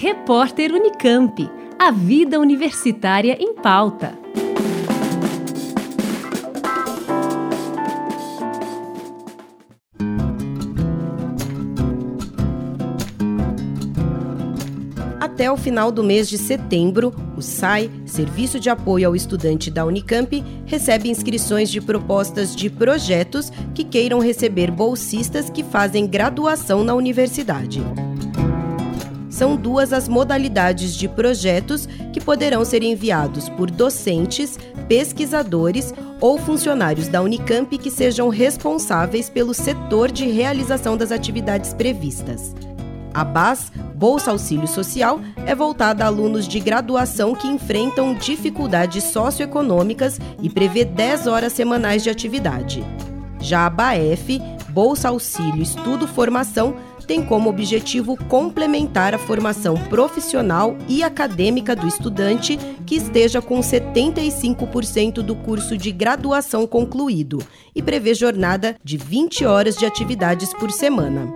Repórter Unicamp. A vida universitária em pauta. Até o final do mês de setembro, o SAI, Serviço de Apoio ao Estudante da Unicamp, recebe inscrições de propostas de projetos que queiram receber bolsistas que fazem graduação na universidade. São duas as modalidades de projetos que poderão ser enviados por docentes, pesquisadores ou funcionários da Unicamp que sejam responsáveis pelo setor de realização das atividades previstas. A BAS, Bolsa Auxílio Social, é voltada a alunos de graduação que enfrentam dificuldades socioeconômicas e prevê 10 horas semanais de atividade. Já a BAF, Bolsa Auxílio Estudo Formação, tem como objetivo complementar a formação profissional e acadêmica do estudante que esteja com 75% do curso de graduação concluído e prevê jornada de 20 horas de atividades por semana.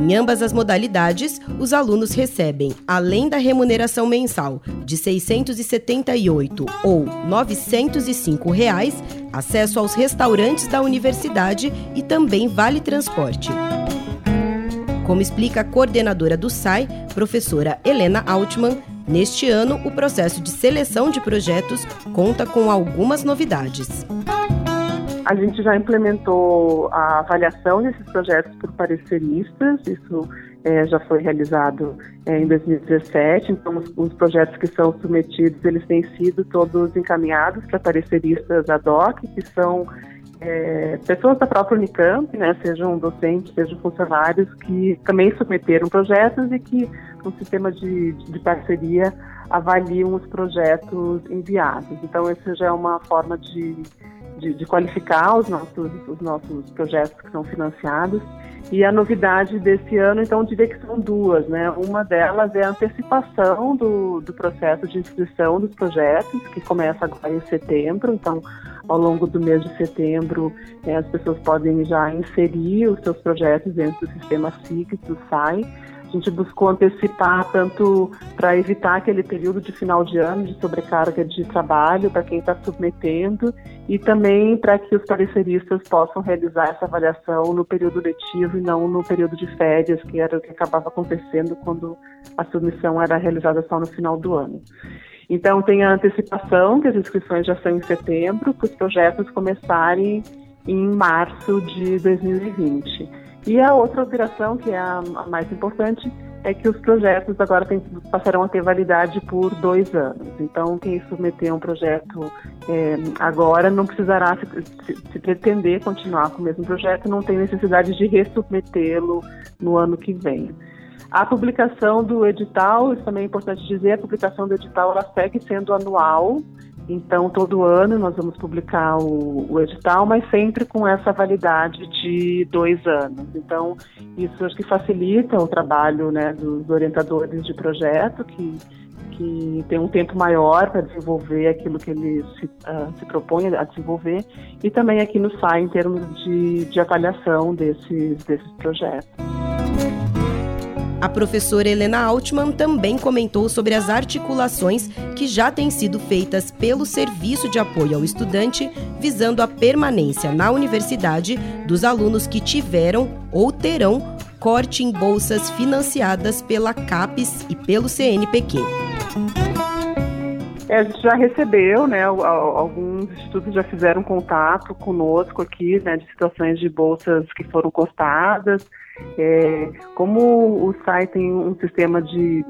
Em ambas as modalidades, os alunos recebem, além da remuneração mensal de R$ 678 ou 905 reais, acesso aos restaurantes da universidade e também vale transporte. Como explica a coordenadora do SAI, professora Helena Altman, neste ano o processo de seleção de projetos conta com algumas novidades. A gente já implementou a avaliação desses projetos por pareceristas, isso é, já foi realizado é, em 2017, então os, os, projetos que são submetidos, eles têm sido todos encaminhados para pareceristas ad hoc, que são é, pessoas da própria Unicamp, né, sejam docentes, sejam funcionários, que também submeteram projetos e que, no sistema de, de parceria, avaliam os projetos enviados. Então, essa já é uma forma de de, de qualificar os nossos, os nossos projetos que são financiados. E a novidade desse ano, então, diria que são duas, né? Uma delas é a antecipação do, do processo de inscrição dos projetos, que começa agora em setembro. Então, ao longo do mês de setembro, eh, as pessoas podem já inserir os seus projetos dentro do sistema SIG, do SAI. A gente buscou antecipar tanto para evitar aquele período de final de ano de sobrecarga de trabalho para quem está submetendo e também para que os pareceristas possam realizar essa avaliação no período letivo e não no período de férias, que era o que acabava acontecendo quando a submissão era realizada só no final do ano. Então, tem a antecipação, que as inscrições já são em setembro, para os projetos começarem em março de 2020. E a outra alteração, que é a, mais importante, é que os projetos agora tem, passarão a ter validade por dois anos. Então, quem submeter um projeto é, agora não precisará se, se, pretender continuar com o mesmo projeto, não tem necessidade de resubmetê-lo no ano que vem. A publicação do edital, isso também é importante dizer, a publicação do edital ela segue sendo anual, então, todo ano nós vamos publicar o, o, edital, mas sempre com essa validade de dois anos. Então, isso acho que facilita o trabalho né, dos orientadores de projeto, que, que tem um tempo maior para desenvolver aquilo que eles se, uh, se a desenvolver, e também aqui no SAI em termos de, de avaliação desses, desses projetos. A professora Helena Altman também comentou sobre as articulações que já têm sido feitas pelo Serviço de Apoio ao Estudante, visando a permanência na universidade dos alunos que tiveram ou terão corte em bolsas financiadas pela CAPES e pelo CNPq. É, a gente já recebeu, né, alguns institutos já fizeram contato conosco aqui, né, de situações de bolsas que foram cortadas, é, como o SAI tem um sistema de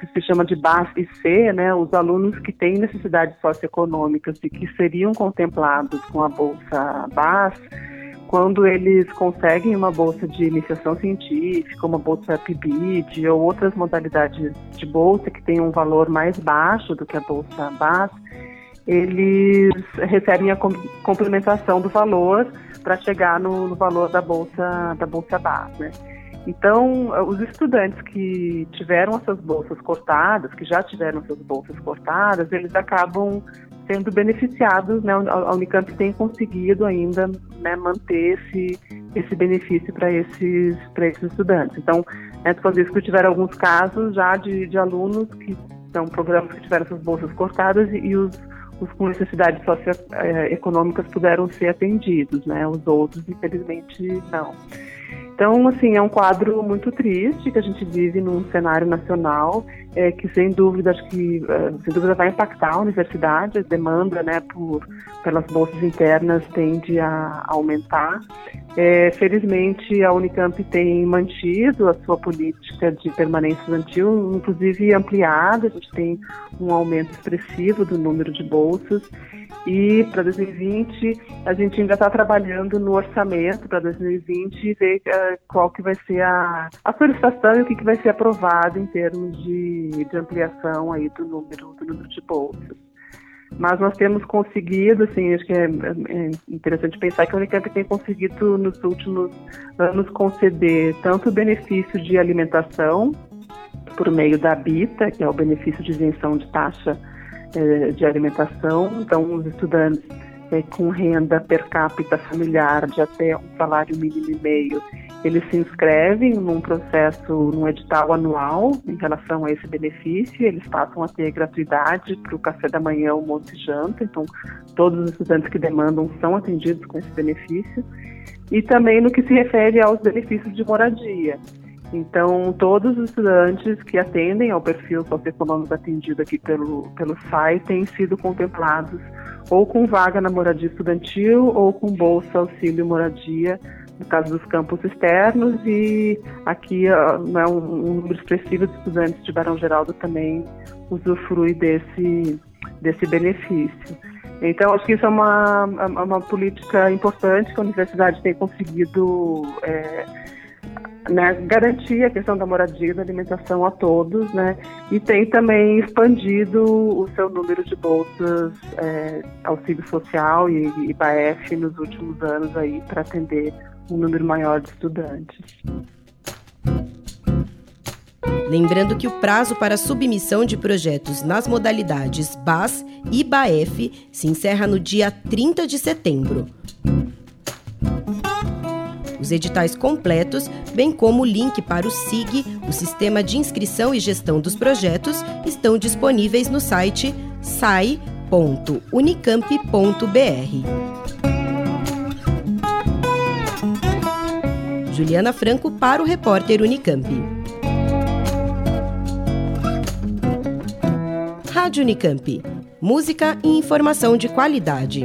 que se chama de BAS e C, né, os alunos que têm necessidades socioeconômicas e que seriam contemplados com a bolsa BAS, quando eles conseguem uma bolsa de iniciação científica, uma bolsa PIBID ou outras modalidades de bolsa que têm um valor mais baixo do que a bolsa BAS, eles recebem a complementação do valor para chegar no, no, valor da bolsa da bolsa base. Né? Então, os estudantes que tiveram essas bolsas cortadas, que já tiveram essas bolsas cortadas, eles acabam sendo beneficiados, né? A Unicamp tem conseguido ainda né, manter esse, esse benefício para esses, esses estudantes. Então, Né, isso tiveram alguns casos já de, de alunos que são programas que tiveram suas bolsas cortadas e, e os, os com necessidades socioeconômicas puderam ser atendidos, né? Os outros, infelizmente, não. Então, assim, é um quadro muito triste que a gente vive num cenário nacional é, que, sem dúvida, acho que é, sem dúvida vai impactar a universidade. A demanda, né, por pelas bolsas internas tende a aumentar. É, felizmente, a Unicamp tem mantido a sua política de permanência estudantil, inclusive ampliada. A gente tem um aumento expressivo do número de bolsas. E para 2020 a gente ainda está trabalhando no orçamento para 2020 e ver uh, qual que vai ser a, a solicitação e o que, que vai ser aprovado em termos de, de ampliação aí do número, do número de bolsas. Mas nós temos conseguido, assim, acho que é, é interessante pensar que a Unicamp tem conseguido nos últimos anos conceder tanto benefício de alimentação por meio da BITA, que é o benefício de isenção de taxa é, de alimentação. Então, os estudantes é, com renda per capita familiar de até um salário mínimo e meio, eles se inscrevem num processo, num edital anual em relação a esse benefício, eles passam a ter gratuidade para o café da manhã, almoço e janta, então todos os estudantes que demandam são atendidos com esse benefício. E também no que se refere aos benefícios de moradia. Então, todos os estudantes que atendem ao perfil socioeconômico atendido aqui pelo, pelo SAI têm sido contemplados ou com vaga na moradia estudantil ou com bolsa auxílio moradia, no caso dos campos externos, e aqui né, um, um número expressivo de estudantes de Barão Geraldo também usufrui desse, desse benefício. Então, acho que isso é uma, uma política importante que a universidade tem conseguido. É, né, garantir a questão da moradia da alimentação a todos, né, e tem também expandido o seu número de bolsas é, auxílio social e, e BAEF nos últimos anos aí para atender um número maior de estudantes. Lembrando que o prazo para submissão de projetos nas modalidades BAS e BAEF se encerra no dia 30 de setembro. Os editais completos, bem como o link para o SIG, o Sistema de Inscrição e Gestão dos Projetos, estão disponíveis no site sai.unicamp.br. Juliana Franco para o repórter Unicamp. Rádio Unicamp. Música e informação de qualidade.